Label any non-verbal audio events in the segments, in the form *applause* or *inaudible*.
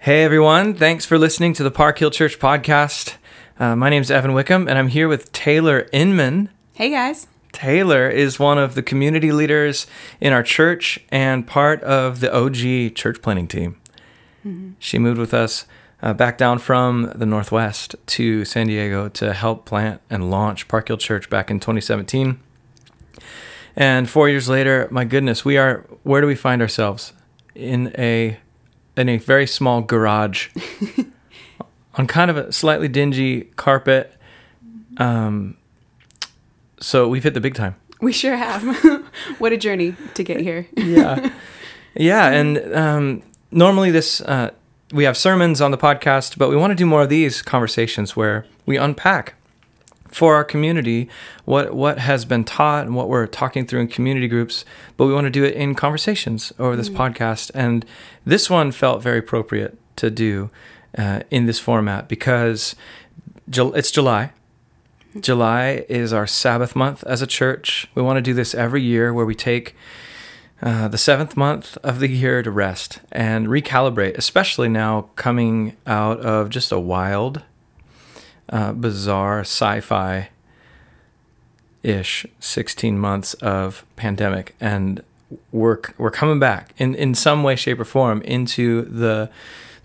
Hey everyone, thanks for listening to the Park Hill Church podcast. Uh, my name is Evan Wickham, and I'm here with Taylor Inman. Hey guys. Taylor is one of the community leaders in our church and part of the OG church planting team. Mm-hmm. She moved with us uh, back down from the Northwest to San Diego to help plant and launch Park Hill Church back in 2017. And four years later, my goodness, we are, where do we find ourselves? In a in a very small garage *laughs* on kind of a slightly dingy carpet. Um, so we've hit the big time. We sure have. *laughs* what a journey to get here. *laughs* yeah, yeah, and um, normally this uh, we have sermons on the podcast, but we want to do more of these conversations where we unpack for our community what what has been taught and what we're talking through in community groups but we want to do it in conversations over this mm-hmm. podcast and this one felt very appropriate to do uh, in this format because it's july mm-hmm. july is our sabbath month as a church we want to do this every year where we take uh, the seventh month of the year to rest and recalibrate especially now coming out of just a wild uh, bizarre sci-fi ish 16 months of pandemic and we're we're coming back in in some way shape or form into the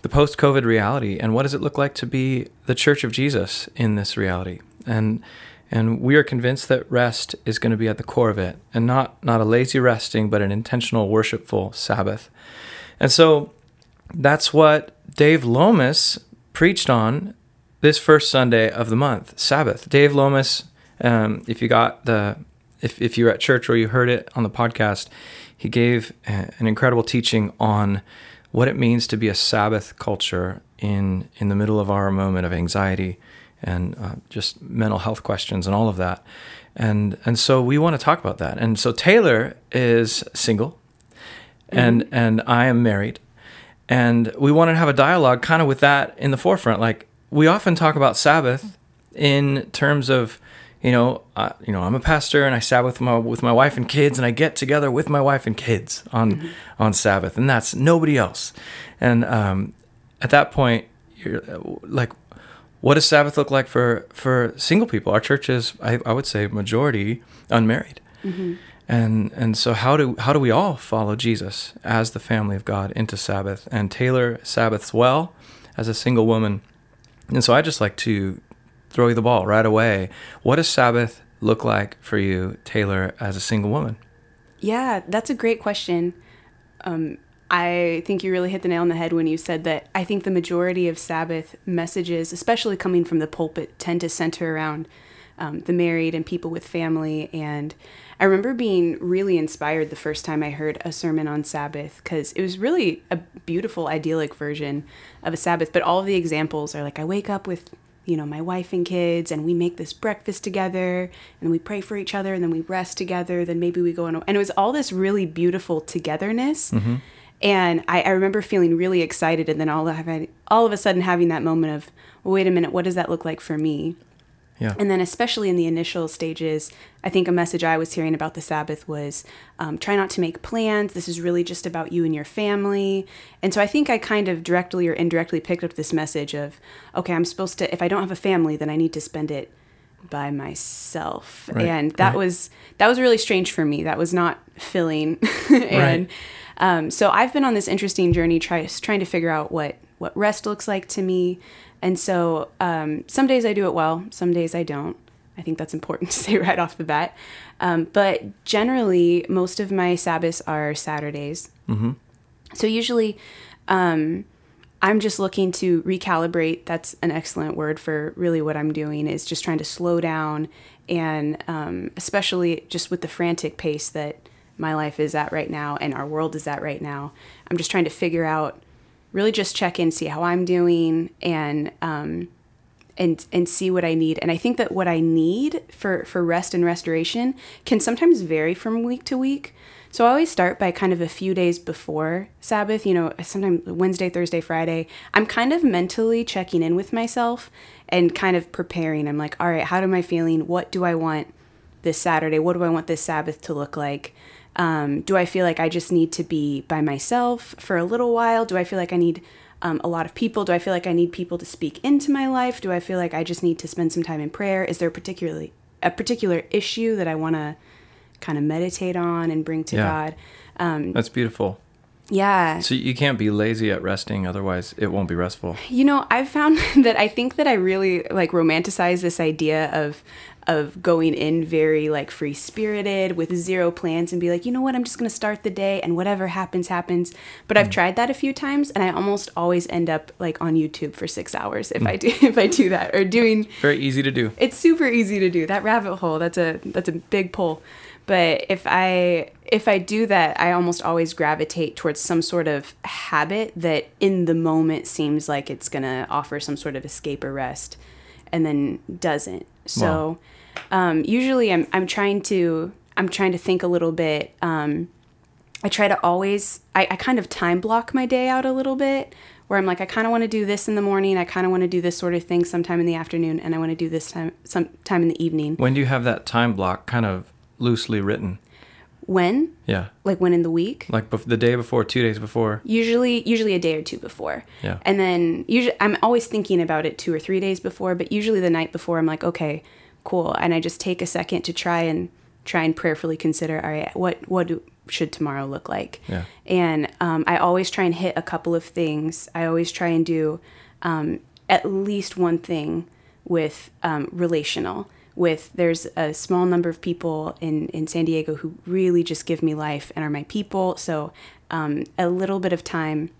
the post-covid reality. And what does it look like to be the church of Jesus in this reality? And and we are convinced that rest is going to be at the core of it and not not a lazy resting but an intentional worshipful sabbath. And so that's what Dave Lomas preached on this first Sunday of the month, Sabbath. Dave Lomas, um, if you got the, if, if you were at church or you heard it on the podcast, he gave an incredible teaching on what it means to be a Sabbath culture in in the middle of our moment of anxiety and uh, just mental health questions and all of that. And and so we want to talk about that. And so Taylor is single, and mm-hmm. and I am married, and we want to have a dialogue kind of with that in the forefront, like we often talk about Sabbath in terms of, you know, uh, you know, I'm a pastor and I Sabbath with my with my wife and kids, and I get together with my wife and kids on mm-hmm. on Sabbath, and that's nobody else. And um, at that point, you're like, what does Sabbath look like for for single people? Our church is, I, I would say, majority unmarried. Mm-hmm. And and so how do how do we all follow Jesus as the family of God into Sabbath and Taylor Sabbaths well as a single woman? And so I just like to throw you the ball right away. What does Sabbath look like for you, Taylor, as a single woman? Yeah, that's a great question. Um, I think you really hit the nail on the head when you said that I think the majority of Sabbath messages, especially coming from the pulpit, tend to center around um, the married and people with family. And I remember being really inspired the first time I heard a sermon on Sabbath because it was really a beautiful, idyllic version of a Sabbath. But all of the examples are like I wake up with, you know, my wife and kids, and we make this breakfast together, and we pray for each other, and then we rest together. Then maybe we go on, and it was all this really beautiful togetherness. Mm-hmm. And I, I, remember feeling really excited, and then all of, all of a sudden having that moment of, well, wait a minute, what does that look like for me? Yeah. And then, especially in the initial stages, I think a message I was hearing about the Sabbath was um, try not to make plans. This is really just about you and your family. And so I think I kind of directly or indirectly picked up this message of, okay, I'm supposed to, if I don't have a family, then I need to spend it by myself. Right. And that right. was, that was really strange for me. That was not filling. *laughs* and right. um, so I've been on this interesting journey try, trying to figure out what, what rest looks like to me. And so um, some days I do it well, some days I don't. I think that's important *laughs* to say right off the bat. Um, but generally, most of my Sabbaths are Saturdays. Mm-hmm. So usually, um, I'm just looking to recalibrate. That's an excellent word for really what I'm doing is just trying to slow down, and um, especially just with the frantic pace that my life is at right now and our world is at right now. I'm just trying to figure out really just check in, see how I'm doing, and um, and and see what I need. And I think that what I need for for rest and restoration can sometimes vary from week to week. So I always start by kind of a few days before Sabbath, you know, sometimes Wednesday, Thursday, Friday. I'm kind of mentally checking in with myself and kind of preparing. I'm like, all right, how am I feeling? What do I want this Saturday? What do I want this Sabbath to look like? Um, do I feel like I just need to be by myself for a little while? Do I feel like I need um, a lot of people? Do I feel like I need people to speak into my life? Do I feel like I just need to spend some time in prayer? Is there particularly a particular issue that I want to kind of meditate on and bring to Yeah. God? Um, That's beautiful. yeah. So you can't be lazy at resting, otherwise it won't be restful. You know, I've found *laughs* that I think that I really like romanticize this idea of of going in very like free spirited with zero plans and be like, you know what, I'm just gonna start the day and whatever happens, happens. But I've mm. tried that a few times and I almost always end up like on YouTube for six hours if mm. I do *laughs* if I do that. Or doing Very easy to do. it's super easy to do. That rabbit hole, that's a that's a big pull. But if I if I do that, I almost always gravitate towards some sort of habit that in the moment seems like it's going to offer some sort of escape or rest and then doesn't. So um, usually I'm I'm trying to I'm trying to think a little bit um, I try to always I, I kind of time block my day out a little bit where I'm like I kind of want to do this in the morning I kind of want to do this sort of thing sometime in the afternoon and I want to do this time sometime in the evening When do you have that time block kind of loosely written? when Yeah. like when in the week Like bef- the day before, two days before. usually usually a day or two before Yeah. and then usually i'm always thinking about it two or three days before but usually the night before i'm like okay cool. And i just take a second to try and try and prayerfully consider all right what what should tomorrow look like? Yeah. and um, i always try and hit a couple of things. I always try and do um, at least one thing with um, relational. With there's a small number of people in, in san diego who really just give me life and are my people. So um, a little bit of time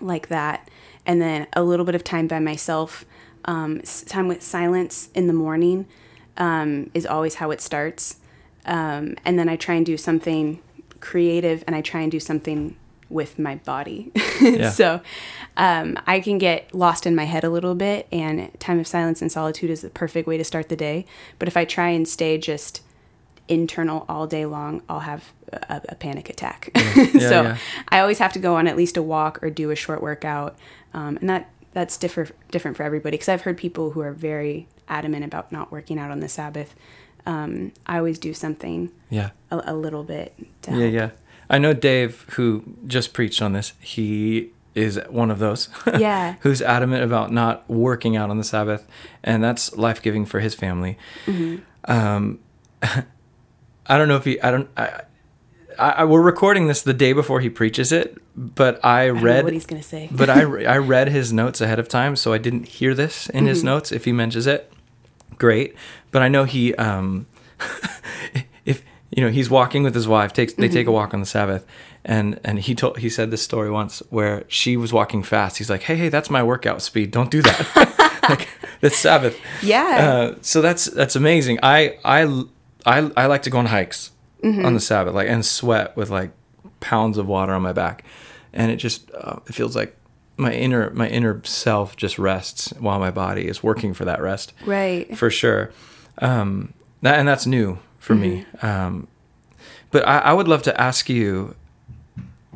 like that. And then a little bit of time by myself um, time with silence in the morning um, is always how it starts. Um, and then i try and do something creative and i try and do something with my body. *laughs* Yeah. so um, i can get lost in my head a little bit and time of silence and solitude is the perfect way to start the day. But if i try and stay just internal all day long i'll have a, a panic attack. Yeah, *laughs* so yeah. I always have to go on at least a walk or do a short workout, um, and that that's different different for everybody. Because I've heard people who are very adamant about not working out on the Sabbath. Um, I always do something Yeah. a, a little bit. To Yeah, help. yeah. I know Dave, who just preached on this. He is one of those. *laughs* Yeah. who's adamant about not working out on the Sabbath, and that's life giving for his family. Mm-hmm. Um, *laughs* I don't know if he. I don't. I, I, I- we're recording this the day before he preaches it, but I I read what he's gonna say. but I, *laughs* I read his notes ahead of time, so I didn't hear this in Mm-hmm. his notes. If he mentions it, great. But I know he, um, *laughs* if you know, he's walking with his wife. Takes they Mm-hmm. take a walk on the Sabbath, and and he told he said this story once where she was walking fast. He's like, hey hey, that's my workout speed. Don't do that. *laughs* like it's Sabbath. yeah, Uh, so that's that's amazing. I I I, I like to go on hikes Mm-hmm. on the Sabbath, like and sweat with like pounds of water on my back, and it just uh, it feels like my inner my inner self just rests while my body is working for that rest right. for sure. Um, that and that's new for me. Mm-hmm. Um, but I, I would love to ask you,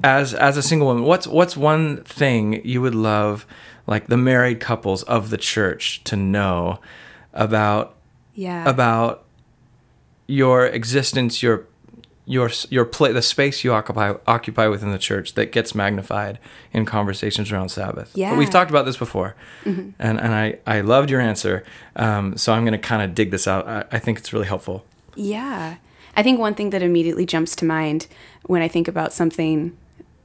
as as a single woman, what's what's one thing you would love, like the married couples of the church, to know about Yeah. about your existence, your your your play, the space you occupy occupy within the church that gets magnified in conversations around Sabbath. Yeah. we've talked about this before, and and I I loved your answer. Um, so I'm going to kind of dig this out. I, I think it's really helpful. Yeah. I think one thing that immediately jumps to mind when I think about something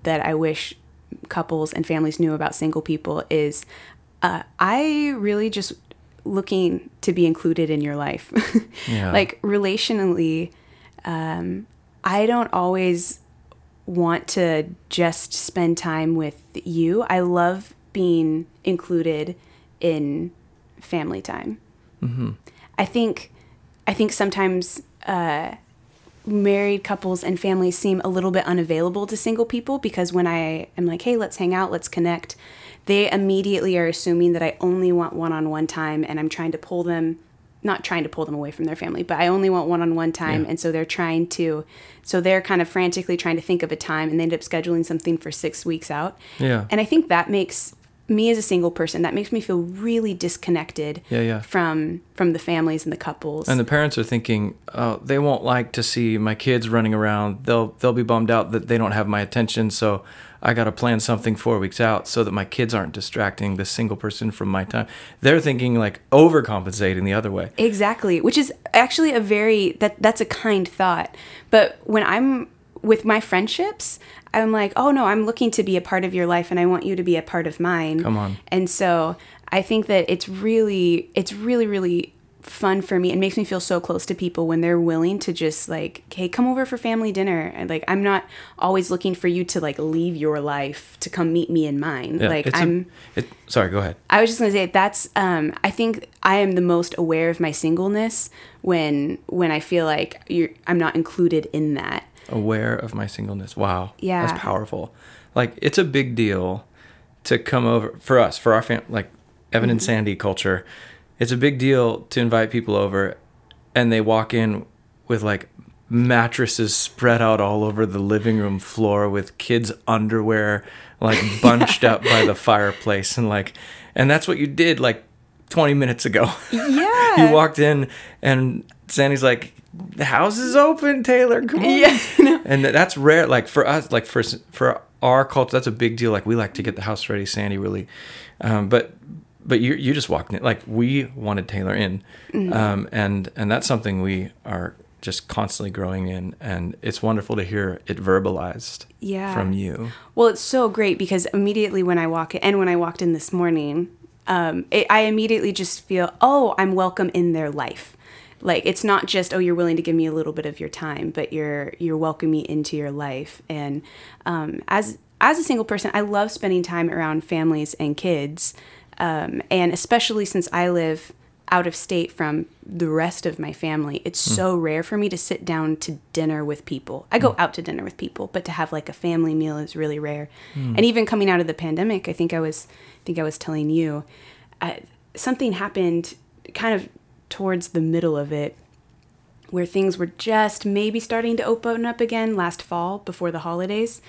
that I wish couples and families knew about single people is uh, I really just looking to be included in your life. *laughs* Yeah. Like relationally, um, I don't always want to just spend time with you. I love being included in family time. I think I think sometimes uh, married couples and families seem a little bit unavailable to single people because when I am like, hey, let's hang out, let's connect, they immediately are assuming that I only want one on one time and I'm trying to pull them, not trying to pull them away from their family, but I only want one on one time. Yeah. And so they're trying to, so they're kind of frantically trying to think of a time and they end up scheduling something for six weeks out. Yeah. And I think that makes me as a single person, that makes me feel really disconnected Yeah, yeah. from from the families and the couples. And the parents are thinking, oh, they won't like to see my kids running around. They'll they'll be bummed out that they don't have my attention. So I got to plan something four weeks out so that my kids aren't distracting the single person from my time. They're thinking like overcompensating the other way. Exactly, which is actually a very that that's a kind thought. But when I'm with my friendships, I'm like, "Oh no, I'm looking to be a part of your life and I want you to be a part of mine." Come on. And so, I think that it's really it's really really fun for me. It makes me feel so close to people when they're willing to just like, "Hey, come over for family dinner." And like I'm not always looking for you to like leave your life to come meet me in mine. Yeah, like it's a- I'm it, sorry, go ahead. I was just gonna say that's. Um, I think I am the most aware of my singleness when when I feel like you're, I'm not included in that. aware of my singleness. Wow. Yeah. That's powerful. Like it's a big deal to come over for us, for our fam like Evan and Sandy culture. It's a big deal to invite people over and they walk in with like mattresses spread out all over the living room floor with kids underwear like *laughs* bunched up by the fireplace and like and that's what you did like 20 minutes ago. *laughs* Yeah. you walked in and Sandy's like, "The house is open, Taylor. Come on." Yeah, And that's rare. Like for us, like for for our culture, that's a big deal. Like we like to get the house ready. Sandy really, um, but but you you just walked in. Like we wanted Taylor in, Mm-hmm. um, and and that's something we are just constantly growing in, and it's wonderful to hear it verbalized Yeah. from you. Well, it's so great because immediately when I walk in, and when I walked in this morning, um, it, I immediately just feel, oh, I'm welcome in their life. Like it's not just, oh, you're willing to give me a little bit of your time, but you're you're welcoming me into your life. And um, as as a single person, I love spending time around families and kids, um, and especially since I live out of state from the rest of my family, it's so rare for me to sit down to dinner with people. I go out to dinner with people, but to have like a family meal is really rare. And even coming out of the pandemic, I think I was, I think I was telling you, uh, something happened kind of towards the middle of it where things were just maybe starting to open up again last fall before the holidays,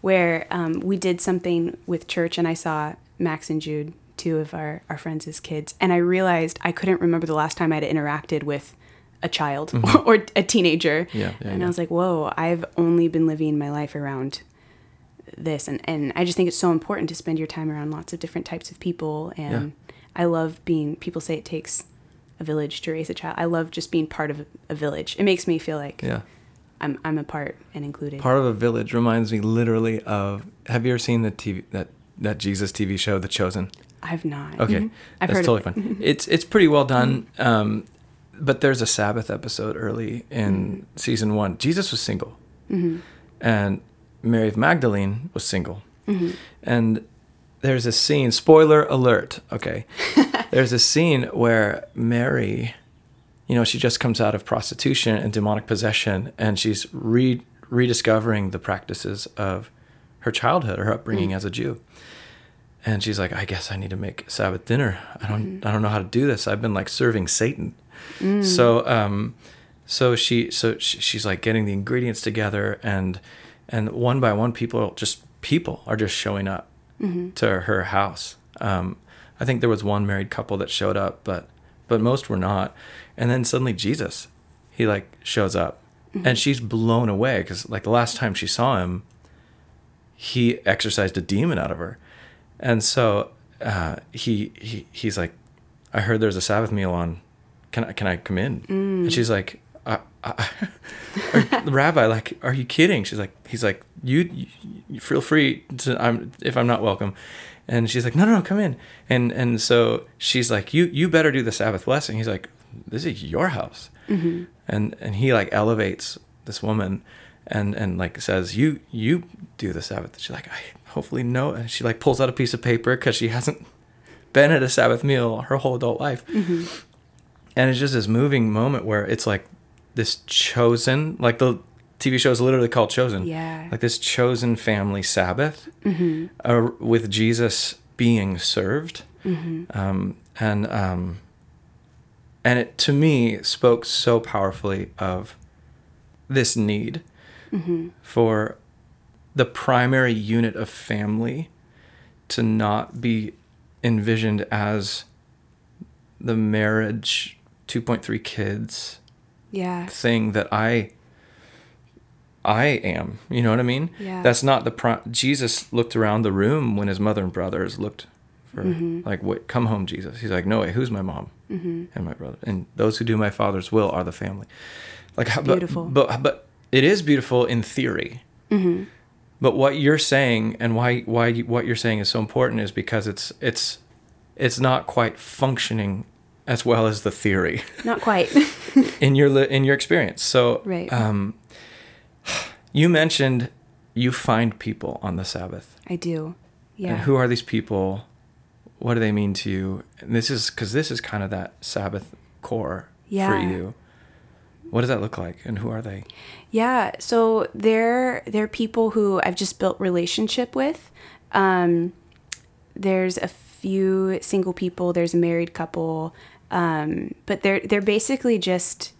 where um, we did something with church and I saw Max and Jude, two of our, our friends as kids, and I realized I couldn't remember the last time I'd interacted with a child *laughs* or a teenager. Mm-hmm. Yeah, yeah, and yeah. I was like, whoa, I've only been living my life around this and, and I just think it's so important to spend your time around lots of different types of people and I love being people say it takes a village to raise a child. I love just being part of a, a village. It makes me feel like Yeah. I'm I'm a part and included. Part of a village reminds me literally of. Have you ever seen the TV that that Jesus TV show, The Chosen? I've not. Okay, Mhm. I've that's totally it. fine. Mm-hmm. It's it's pretty well mm-hmm. done. Um, but there's a Sabbath episode early in mm-hmm. season one. Jesus was single, and Mary of Magdalene was single, and there's a scene. Spoiler alert. Okay, *laughs* there's a scene where Mary, you know, she just comes out of prostitution and demonic possession, and she's re rediscovering the practices of her childhood, her upbringing as a Jew and she's like i guess i need to make sabbath dinner. I don't i don't know how to do this. I've been like serving satan. So um so she so she, she's like getting the ingredients together and and one by one people just people are just showing up to her house. Um i think there was one married couple that showed up but but most were not. And then suddenly jesus he like shows up. And she's blown away because like the last time she saw him he exorcised a demon out of her. And so uh, he, he he's like, I heard there's a Sabbath meal on. Can I can I come in? And she's like, I, I, *laughs* are, Rabbi, like, are you kidding? She's like, he's like, you, you feel free to. I'm if I'm not welcome. And she's like, no, no, no, come in. And and so she's like, you you better do the Sabbath blessing. He's like, this is your house. And and he like elevates this woman and and like says you you do the sabbath. She's like i hopefully know and she like pulls out a piece of paper because she hasn't been at a sabbath meal her whole adult life. And it's just this moving moment where it's like this chosen like the tv show is literally called chosen. Yeah. like this chosen family sabbath uh, with jesus being served. Um, and um, and it to me spoke so powerfully of this need for the primary unit of family to not be envisioned as the marriage 2.3 kids Yeah. thing that I I am. You know what I mean? Yeah. That's not the pro- Jesus looked around the room when his mother and brothers looked for Mm-hmm. like what come home Jesus. He's like, "No, wait, who's my mom and my brother? And those who do my father's will are the family." Like how, beautiful. But, but but it is beautiful in theory. Mm-hmm. But what you're saying and why why you, what you're saying is so important is because it's it's it's not quite functioning as well as the theory Not quite. *laughs* in your li- in your experience. So, Right. um, you mentioned you find people on the Sabbath. I do. Yeah. And who are these people? What do they mean to you? And this is because this is kind of that Sabbath core for Yeah. you. What does that look like, and who are they? Yeah, so they're they're people who I've just built relationship with. Um, there's a few single people. There's a married couple, um, but they're they're basically just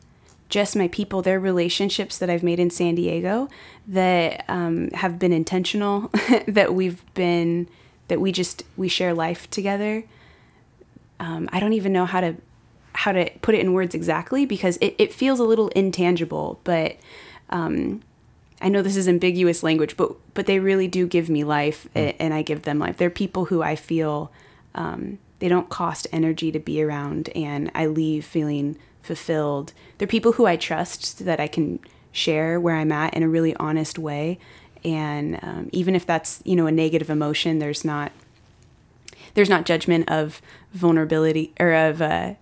just my people. They're relationships that I've made in San Diego that um, have been intentional. *laughs* that we've been that we just we share life together. Um, I don't even know how to how to put it in words exactly because it, it feels a little intangible, but um, I know this is ambiguous language, but but they really do give me life, a- and I give them life. They're people who I feel um, they don't cost energy to be around, and I leave feeling fulfilled. They're people who I trust that I can share where I'm at in a really honest way, and um, even if that's you know a negative emotion, there's not there's not judgment of vulnerability or of uh,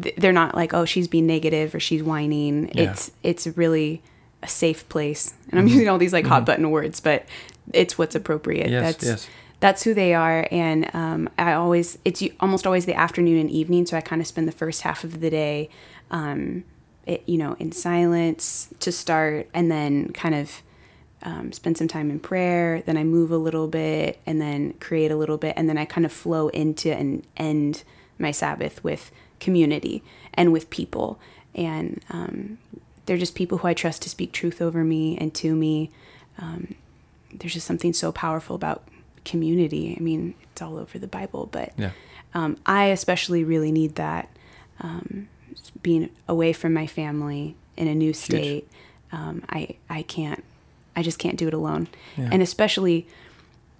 th- they're not like oh she's being negative or she's whining. Yeah. It's it's really a safe place, and I'm using all these like hot button words, but it's what's appropriate. Yes, that's yes. that's who they are, and um, I always it's almost always the afternoon and evening, so I kind of spend the first half of the day, um, it, you know, in silence to start, and then kind of um, spend some time in prayer. Then I move a little bit and then create a little bit. And then I kind of flow into and end my Sabbath with community and with people. And um, they're just people who I trust to speak truth over me and to me. Um, there's just something so powerful about community. I mean, it's all over the Bible, but Yeah. um, I especially really need that um, being away from my family in a new state. Um, I I can't, I just can't do it alone, Yeah. and especially,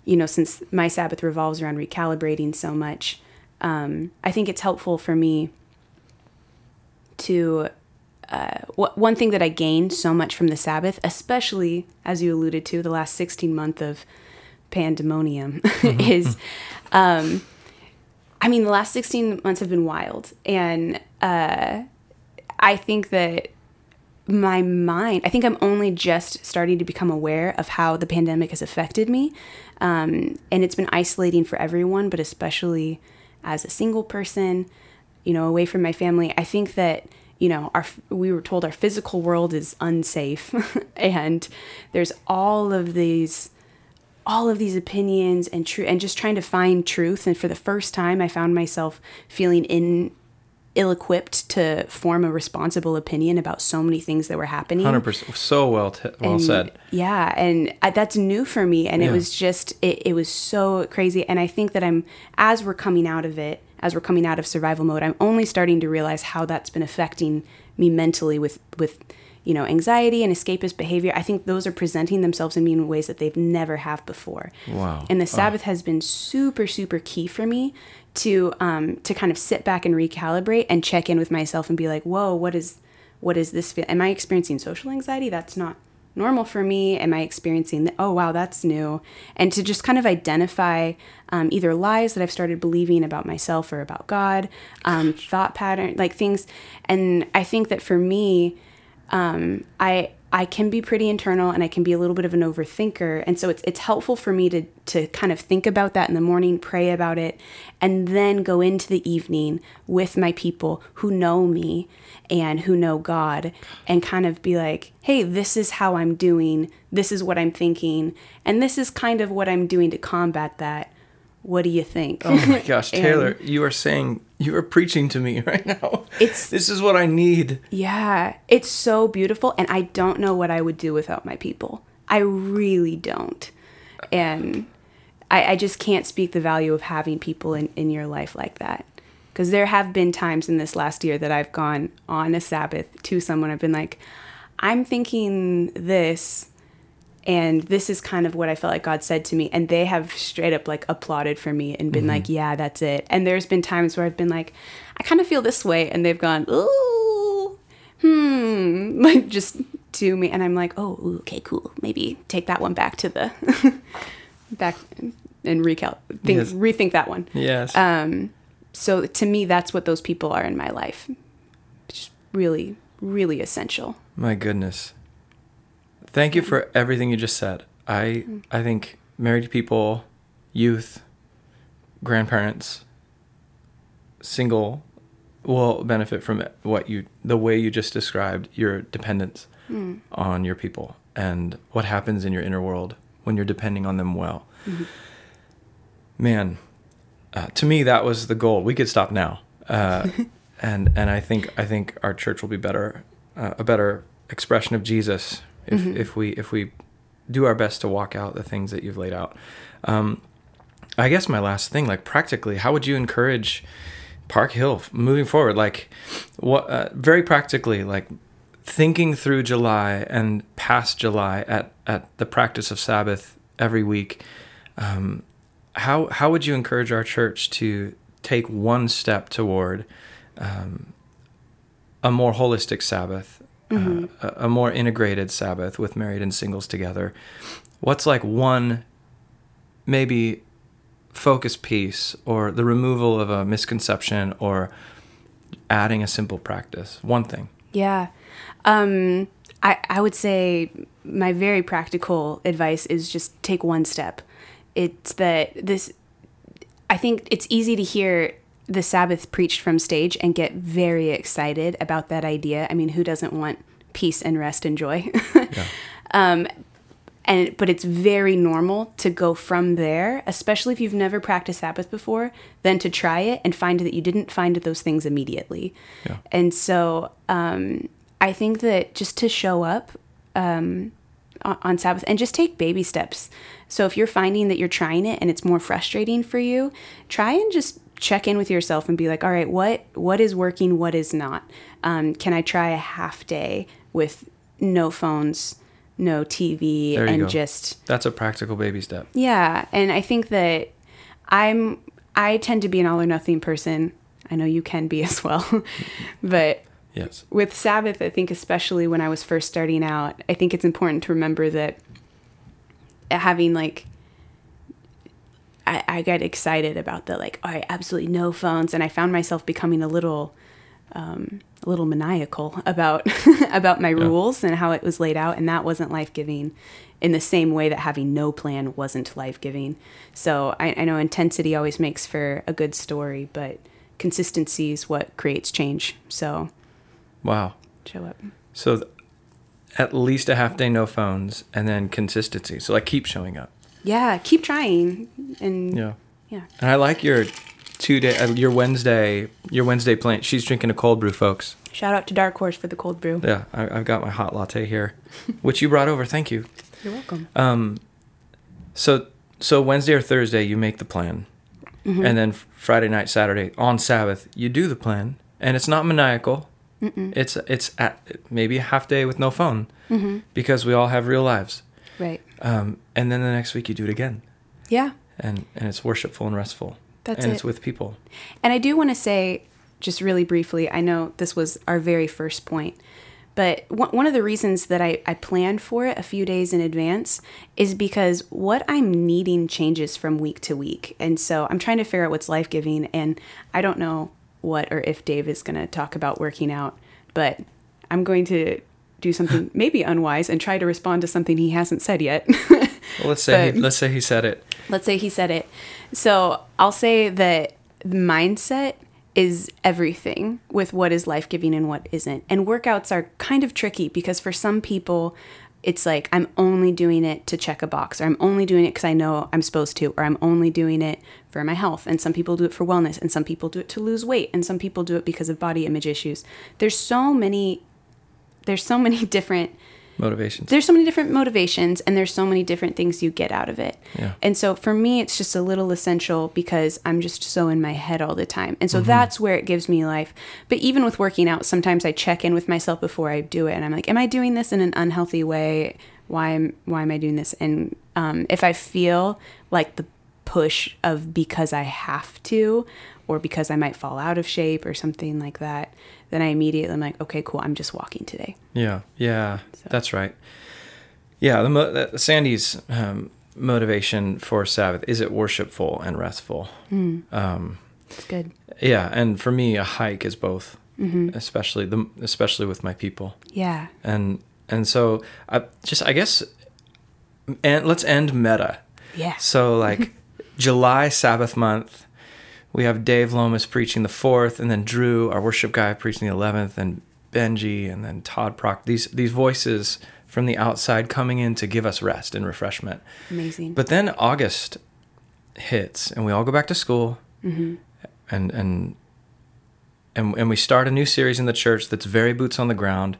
you know, since my Sabbath revolves around recalibrating so much, um, I think it's helpful for me to. Uh, wh- one thing that I gained so much from the Sabbath, especially as you alluded to, the last 16 month of pandemonium, *laughs* is um, I mean, the last 16 months have been wild. And uh, I think that my mind, I think I'm only just starting to become aware of how the pandemic has affected me. Um, and it's been isolating for everyone, but especially as a single person, you know, away from my family. I think that, you know, our we were told our physical world is unsafe *laughs* and there's all of these all of these opinions and true and just trying to find truth and for the first time i found myself feeling in ill-equipped to form a responsible opinion about so many things that were happening Hundred percent. So well t- well and, said. yeah and I, that's new for me and Yeah. it was just it, it was so crazy and i think that i'm as we're coming out of it as we're coming out of survival mode i'm only starting to realize how that's been affecting me mentally with with you know anxiety and escapist behavior i think those are presenting themselves in me in ways that they've never have before Wow. and the Oh. sabbath has been super super key for me to um to kind of sit back and recalibrate and check in with myself and be like whoa what is what is this feel am i experiencing social anxiety? That's not normal for me. Am i experiencing the, oh wow that's new. And to just kind of identify um, either lies that i've started believing about myself or about god um, thought pattern like things. And i think that for me um, I I can be pretty internal and I can be a little bit of an overthinker, and so it's it's helpful for me to to kind of think about that in the morning, pray about it, and then go into the evening with my people who know me and who know God, and kind of be like, hey, this is how I'm doing, this is what I'm thinking, and this is kind of what I'm doing to combat that. What do you think? Oh my *laughs* gosh, Taylor, you are saying you are preaching to me *laughs* right now. It's- this is what I need. Yeah, it's so beautiful, and I don't know what I would do without my people. I really don't. And I, I just can't speak the value of having people in, in your life like that. Because there have been times in this last year that I've gone on a Sabbath to someone. I've been like, I'm thinking this, and this is kind of what I felt like God said to me. And they have straight up like applauded for me and been mm-hmm. like, yeah, that's it. And there's been times where I've been like, I kind of feel this way. And they've gone, ooh, hmm, *laughs* like just to me. And I'm like, oh, ooh, okay, cool. Maybe take that one back to the, *laughs* back and recal- think, yes. rethink that one. Yes. Um, so to me, that's what those people are in my life. Just really, really essential. My goodness. Thank you for everything you just said. I I think married people, youth, grandparents, single will benefit from what you the way you just described your dependence mm. on your people and what happens in your inner world when you're depending on them well. Mm-hmm. Man, uh, to me that was the goal. We could stop now, uh, *laughs* and and I think I think our church will be better, uh, a better expression of Jesus if mm-hmm. if we if we do our best to walk out the things that you've laid out. Um, I guess my last thing, like practically, how would you encourage Park Hill moving forward? Like, what uh, very practically, like thinking through July and past July at at the practice of Sabbath every week. Um, how how would you encourage our church to take one step toward um, a more holistic Sabbath, mm-hmm. uh, a, a, more integrated Sabbath with married and singles together? What's like one maybe focus piece or the removal of a misconception or adding a simple practice? One thing. Yeah. Um, I, I would say my very practical advice is just take one step it's that this I think it's easy to hear the Sabbath preached from stage and get very excited about that idea. I mean, who doesn't want peace and rest and joy? *laughs* yeah. um, and but it's very normal to go from there, especially if you've never practiced Sabbath before, then to try it and find that you didn't find those things immediately. Yeah. And so um, I think that just to show up um, on Sabbath and just take baby steps. So if you're finding that you're trying it and it's more frustrating for you, try and just check in with yourself and be like, all right, what what is working, what is not? Um, can I try a half day with no phones, no TV, and just that's a practical baby step. Yeah, and I think that I'm I tend to be an all or nothing person. I know you can be *laughs* as well, but Yes. With Sabbath, I think especially when I was first starting out, I think it's important to remember that having like I, I get excited about the like, all right, absolutely no phones, and I found myself becoming a little um, a little maniacal about *laughs* about my yeah. rules and how it was laid out, and that wasn't life giving in the same way that having no plan wasn't life giving. So I, I know intensity always makes for a good story, but consistency is what creates change. So Wow. Show up. So th- at least a half day no phones and then consistency. So like keep showing up. Yeah, keep trying and Yeah. Yeah. And I like your two day uh, your Wednesday your Wednesday plan. She's drinking a cold brew, folks. Shout out to Dark Horse for the cold brew. Yeah, I, have got my hot latte here, *laughs* which you brought over. Thank you. You're welcome. Um, so so Wednesday or Thursday you make the plan, mm-hmm. and then Friday night, Saturday on Sabbath you do the plan, and it's not maniacal. Mm-mm. It's it's at maybe a half day with no phone mm-hmm. because we all have real lives. Right. Um, and then the next week you do it again. Yeah. And and it's worshipful and restful. That's and it. it's with people. And I do want to say, just really briefly, I know this was our very first point, but one of the reasons that I, I plan for it a few days in advance is because what I'm needing changes from week to week. And so I'm trying to figure out what's life giving. And I don't know what or if Dave is going to talk about working out, but I'm going to do something *laughs* maybe unwise and try to respond to something he hasn't said yet. *laughs* well, let's say he, let's say he said it. Let's say he said it. So I'll say that mindset is everything with what is life giving and what isn't. And workouts are kind of tricky because for some people, it's like I'm only doing it to check a box, or I'm only doing it because I know I'm supposed to, or I'm only doing it for my health. And some people do it for wellness, and some people do it to lose weight, and some people do it because of body image issues. There's so many, there's so many *laughs* different motivations. there's so many different motivations and there's so many different things you get out of it. Yeah. And so for me it's just a little essential because I'm just so in my head all the time. And so Mm-hmm. that's where it gives me life. But even with working out, sometimes I check in with myself before I do it and I'm like, am I doing this in an unhealthy way? Why am why am I doing this? And um, if I feel like the push of because I have to or because I might fall out of shape or something like that, then I immediately am like, okay, cool, I'm just walking today. Yeah, yeah, that's right. Yeah, the mo- uh, Sandy's um, motivation for Sabbath is it worshipful and restful. Um, It's good. yeah, and for me, a hike is both, especially the especially with my people, Yeah. and and so I just I guess, and let's end meta. Yeah. So like *laughs* July Sabbath month, we have Dave Lomas preaching the fourth, and then Drew, our worship guy, preaching the eleventh, and Benji, and then Todd Prock. These these voices from the outside coming in to give us rest and refreshment. Amazing. But then August hits, and we all go back to school, Mm-hmm. and and and and we start a new series in the church that's very boots on the ground.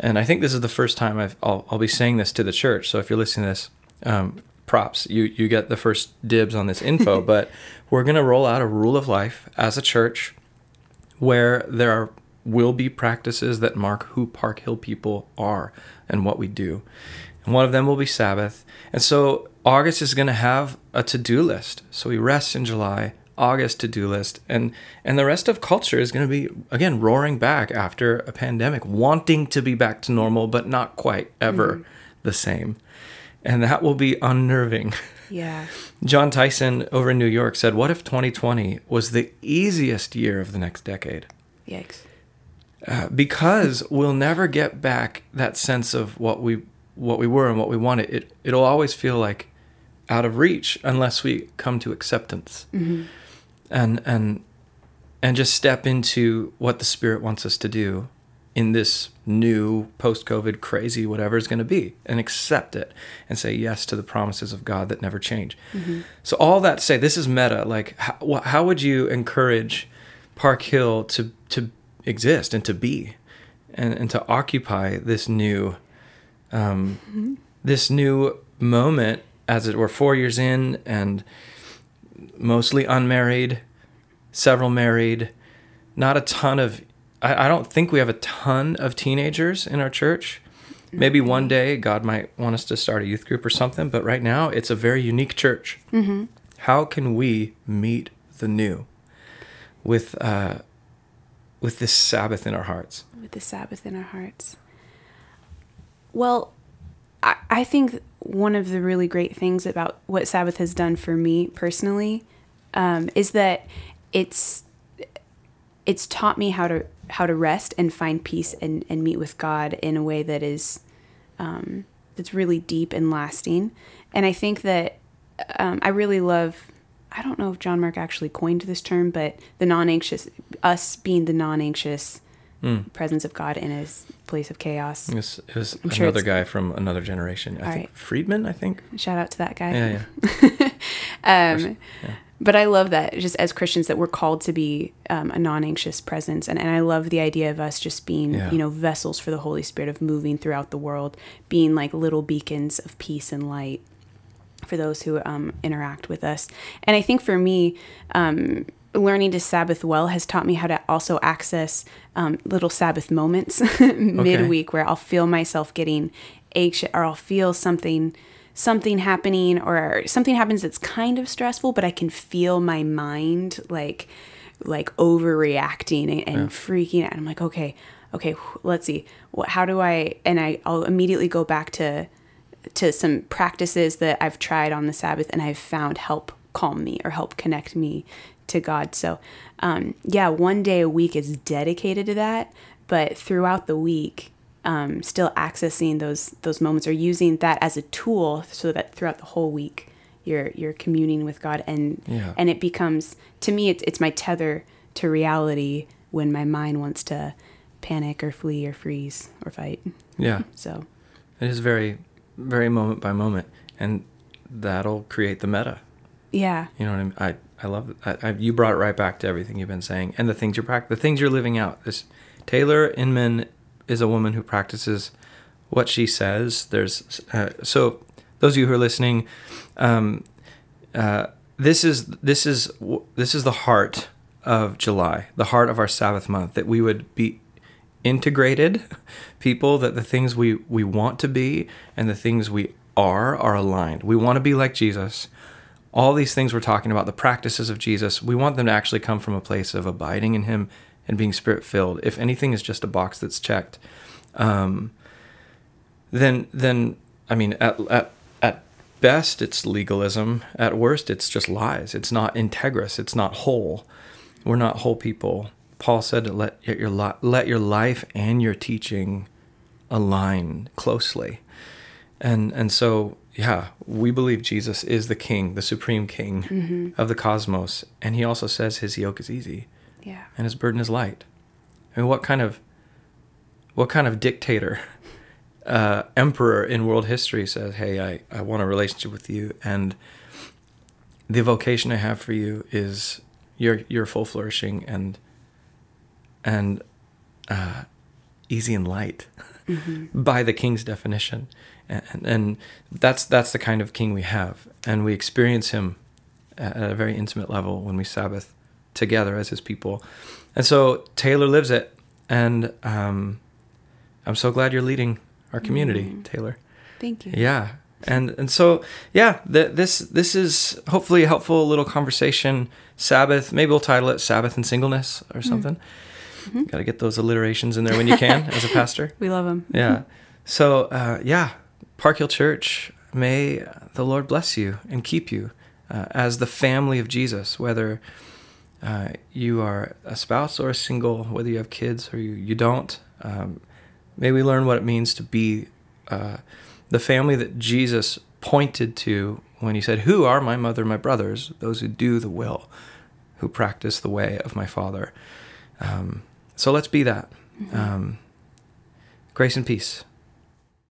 And I think this is the first time I've, I'll I'll be saying this to the church. So if you're listening to this, um, props. You you get the first dibs on this info. *laughs* but we're gonna roll out a rule of life as a church, where there are will be practices that mark who Park Hill people are and what we do. And one of them will be Sabbath. And so August is going to have a to-do list. So we rest in July, August to-do list, and and the rest of culture is going to be again roaring back after a pandemic, wanting to be back to normal but not quite ever mm-hmm. the same. And that will be unnerving. yeah. Jon Tyson over in New York said, "What if 2020 was the easiest year of the next decade?" Yikes. Uh, because we'll never get back that sense of what we what we were and what we wanted. It it'll always feel like out of reach unless we come to acceptance and and and just step into what the Spirit wants us to do in this new post-COVID crazy whatever is going to be, and accept it and say yes to the promises of God that never change. So all that to say, this is meta. Like, how, how would you encourage Park Hill to to exist and to be, and and to occupy this new, um, this new moment, as it were, four years in and mostly unmarried, several married, not a ton of. I, I don't think we have a ton of teenagers in our church. Maybe one day God might want us to start a youth group or something, but right now it's a very unique church. Mm-hmm. How can we meet the new with uh, with this Sabbath in our hearts? With the Sabbath in our hearts. Well, I, I think one of the really great things about what Sabbath has done for me personally um, is that it's it's taught me how to how to rest and find peace and, and meet with God in a way that is um, that's really deep and lasting. And I think that um, I really love. I don't know if John Mark actually coined this term, but the non-anxious, us being the non-anxious Mm. presence of God in a place of chaos. It was, it was I'm sure another guy from another generation. I All think right. Friedman. I think. Shout out to that guy. Yeah, yeah. *laughs* Um, But I love that just as Christians that we're called to be um, a non-anxious presence, and, and I love the idea of us just being Yeah. you know vessels for the Holy Spirit of moving throughout the world, being like little beacons of peace and light for those who um, interact with us. And I think for me, um, learning to Sabbath well has taught me how to also access um, little Sabbath moments *laughs* midweek where I'll feel myself getting anxious or I'll feel something something happening or something happens that's kind of stressful but I can feel my mind like like overreacting and, and freaking out. And I'm like, okay, okay, let's see. What how do I and I I'll immediately go back to to some practices that I've tried on the Sabbath and I've found help calm me or help connect me to God. So, um, yeah, one day a week is dedicated to that, but throughout the week, um, still accessing those those moments or using that as a tool so that throughout the whole week you're you're communing with God and Yeah. and it becomes to me it's it's my tether to reality when my mind wants to panic or flee or freeze or fight. Yeah. So It is very, very moment by moment, and that'll create the meta. yeah, You know what I mean? I I love. I, I, you brought it right back to everything you've been saying, and the things you're prac- the things you're living out. This Taylor Inman is a woman who practices what she says. There's uh, so those of you who are listening, um, uh, this is this is this is the heart of July, the heart of our Sabbath month, that we would be integrated *laughs* people, that the things we we want to be and the things we are are aligned. We want to be like Jesus. All these things we're talking about, the practices of Jesus, we want them to actually come from a place of abiding in Him and being spirit filled. If anything is just a box that's checked, um, then then I mean at at at best it's legalism. At worst it's just lies. It's not integrous. It's not whole. We're not whole people. Paul said let your let your life and your teaching align closely, and and so yeah, we believe Jesus is the King, the supreme King mm-hmm. of the cosmos, and He also says His yoke is easy, yeah, and His burden is light. I mean, what kind of what kind of dictator, *laughs* uh, emperor in world history says, "Hey, I I want a relationship with you, and the vocation I have for you is your your full flourishing and and uh, easy and light *laughs* mm-hmm. by the king's definition and, and that's that's the kind of king we have and we experience him at a very intimate level when we sabbath together as his people. And so taylor lives it and um, i'm so glad you're leading our community mm. taylor. Thank you. Yeah. And and so yeah th- this this is hopefully a helpful little conversation. Sabbath maybe we'll title it sabbath and singleness or mm. something. Mm-hmm. got to get those alliterations in there when you can as a *laughs* pastor. We love them yeah. So uh, yeah park hill church may the lord bless you and keep you uh, as the family of jesus whether uh, you are a spouse or a single whether you have kids or you, you don't um, may we learn what it means to be uh, the family that Jesus pointed to when he said, Who are my mother and my brothers? Those who do the will, who practice the way of my Father. Um, so let's be that. Mm-hmm. Um, grace and peace.